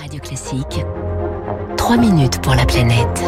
Radio Classique. 3 minutes pour la planète.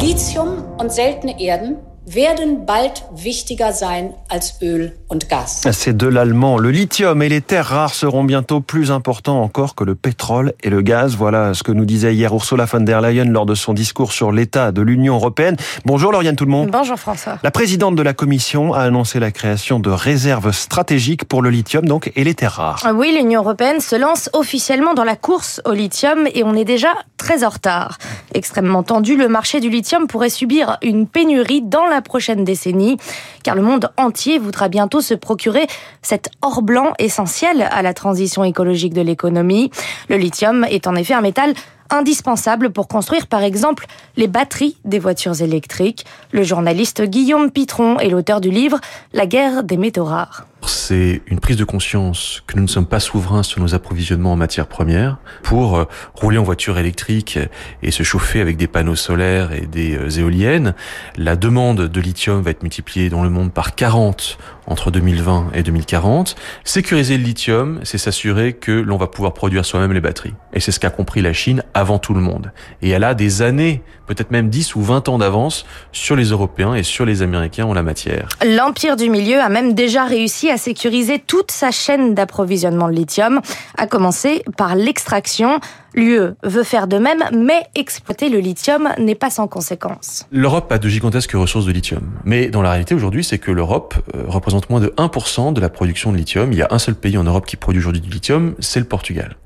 Lithium und seltene Erden werden bald wichtiger sein als Öl und Gas. C'est de l'allemand. Le lithium et les terres rares seront bientôt plus importants encore que le pétrole et le gaz. Voilà ce que nous disait hier Ursula von der Leyen lors de son discours sur l'état de l'Union européenne. Bonjour Lauriane tout le monde. Bonjour François. La présidente de la Commission a annoncé la création de réserves stratégiques pour le lithium donc et les terres rares. Oui, l'Union européenne se lance officiellement dans la course au lithium et on est déjà très en retard. Extrêmement tendu, le marché du lithium pourrait subir une pénurie dans la prochaine décennie, car le monde entier voudra bientôt se procurer cet or blanc essentiel à la transition écologique de l'économie. Le lithium est en effet un métal indispensable pour construire par exemple les batteries des voitures électriques. Le journaliste Guillaume Pitron est l'auteur du livre La guerre des métaux rares. C'est une prise de conscience que nous ne sommes pas souverains sur nos approvisionnements en matières premières. Pour euh, rouler en voiture électrique et se chauffer avec des panneaux solaires et des euh, éoliennes, la demande de lithium va être multipliée dans le monde par 40 entre 2020 et 2040. Sécuriser le lithium, c'est s'assurer que l'on va pouvoir produire soi-même les batteries. Et c'est ce qu'a compris la Chine avant tout le monde. Et elle a des années, peut-être même 10 ou 20 ans d'avance sur les Européens et sur les Américains en la matière. L'Empire du Milieu a même déjà réussi à sécuriser toute sa chaîne d'approvisionnement de lithium, à commencer par l'extraction. L'UE veut faire de même, mais exploiter le lithium n'est pas sans conséquences. L'Europe a de gigantesques ressources de lithium. Mais dans la réalité aujourd'hui, c'est que l'Europe euh, représente moins de 1% de la production de lithium. Il y a un seul pays en Europe qui produit aujourd'hui du lithium, c'est le Portugal.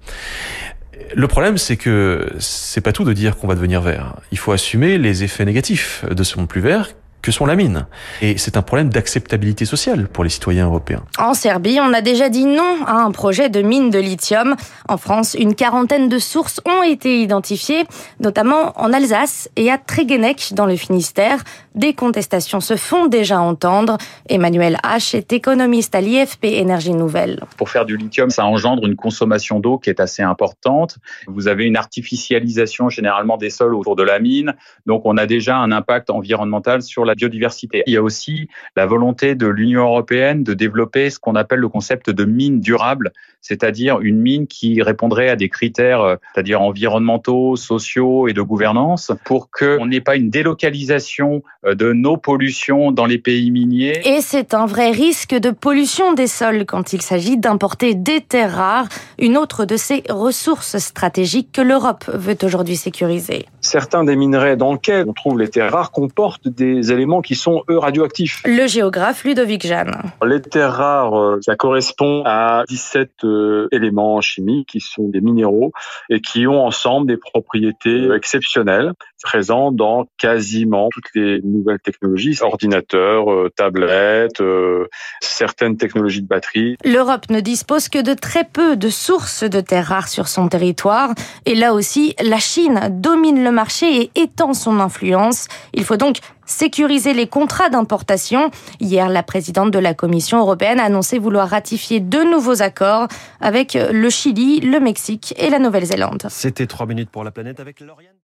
Le problème, c'est que c'est pas tout de dire qu'on va devenir vert. Il faut assumer les effets négatifs de ce monde plus vert que sont la mine. Et c'est un problème d'acceptabilité sociale pour les citoyens européens. En Serbie, on a déjà dit non à un projet de mine de lithium. En France, une quarantaine de sources ont été identifiées, notamment en Alsace et à Tréguenec dans le Finistère. Des contestations se font déjà entendre. Emmanuel H est économiste à l'IFP Énergie Nouvelle. Pour faire du lithium, ça engendre une consommation d'eau qui est assez importante. Vous avez une artificialisation généralement des sols autour de la mine. Donc on a déjà un impact environnemental sur la biodiversité. Il y a aussi la volonté de l'Union européenne de développer ce qu'on appelle le concept de mine durable, c'est-à-dire une mine qui répondrait à des critères, c'est-à-dire environnementaux, sociaux et de gouvernance, pour qu'on n'ait pas une délocalisation de nos pollutions dans les pays miniers. Et c'est un vrai risque de pollution des sols quand il s'agit d'importer des terres rares, une autre de ces ressources stratégiques que l'Europe veut aujourd'hui sécuriser. Certains des minerais dans lesquels on trouve les terres rares comportent des éléments qui sont eux radioactifs. Le géographe Ludovic Jeanne. Les terres rares, ça correspond à 17 éléments chimiques qui sont des minéraux et qui ont ensemble des propriétés exceptionnelles présents dans quasiment toutes les nouvelles technologies, ordinateurs, euh, tablettes, euh, certaines technologies de batterie. L'Europe ne dispose que de très peu de sources de terres rares sur son territoire et là aussi la Chine domine le marché et étend son influence. Il faut donc sécuriser les contrats d'importation. Hier, la présidente de la Commission européenne a annoncé vouloir ratifier deux nouveaux accords avec le Chili, le Mexique et la Nouvelle-Zélande. C'était trois minutes pour la planète avec Lauriane.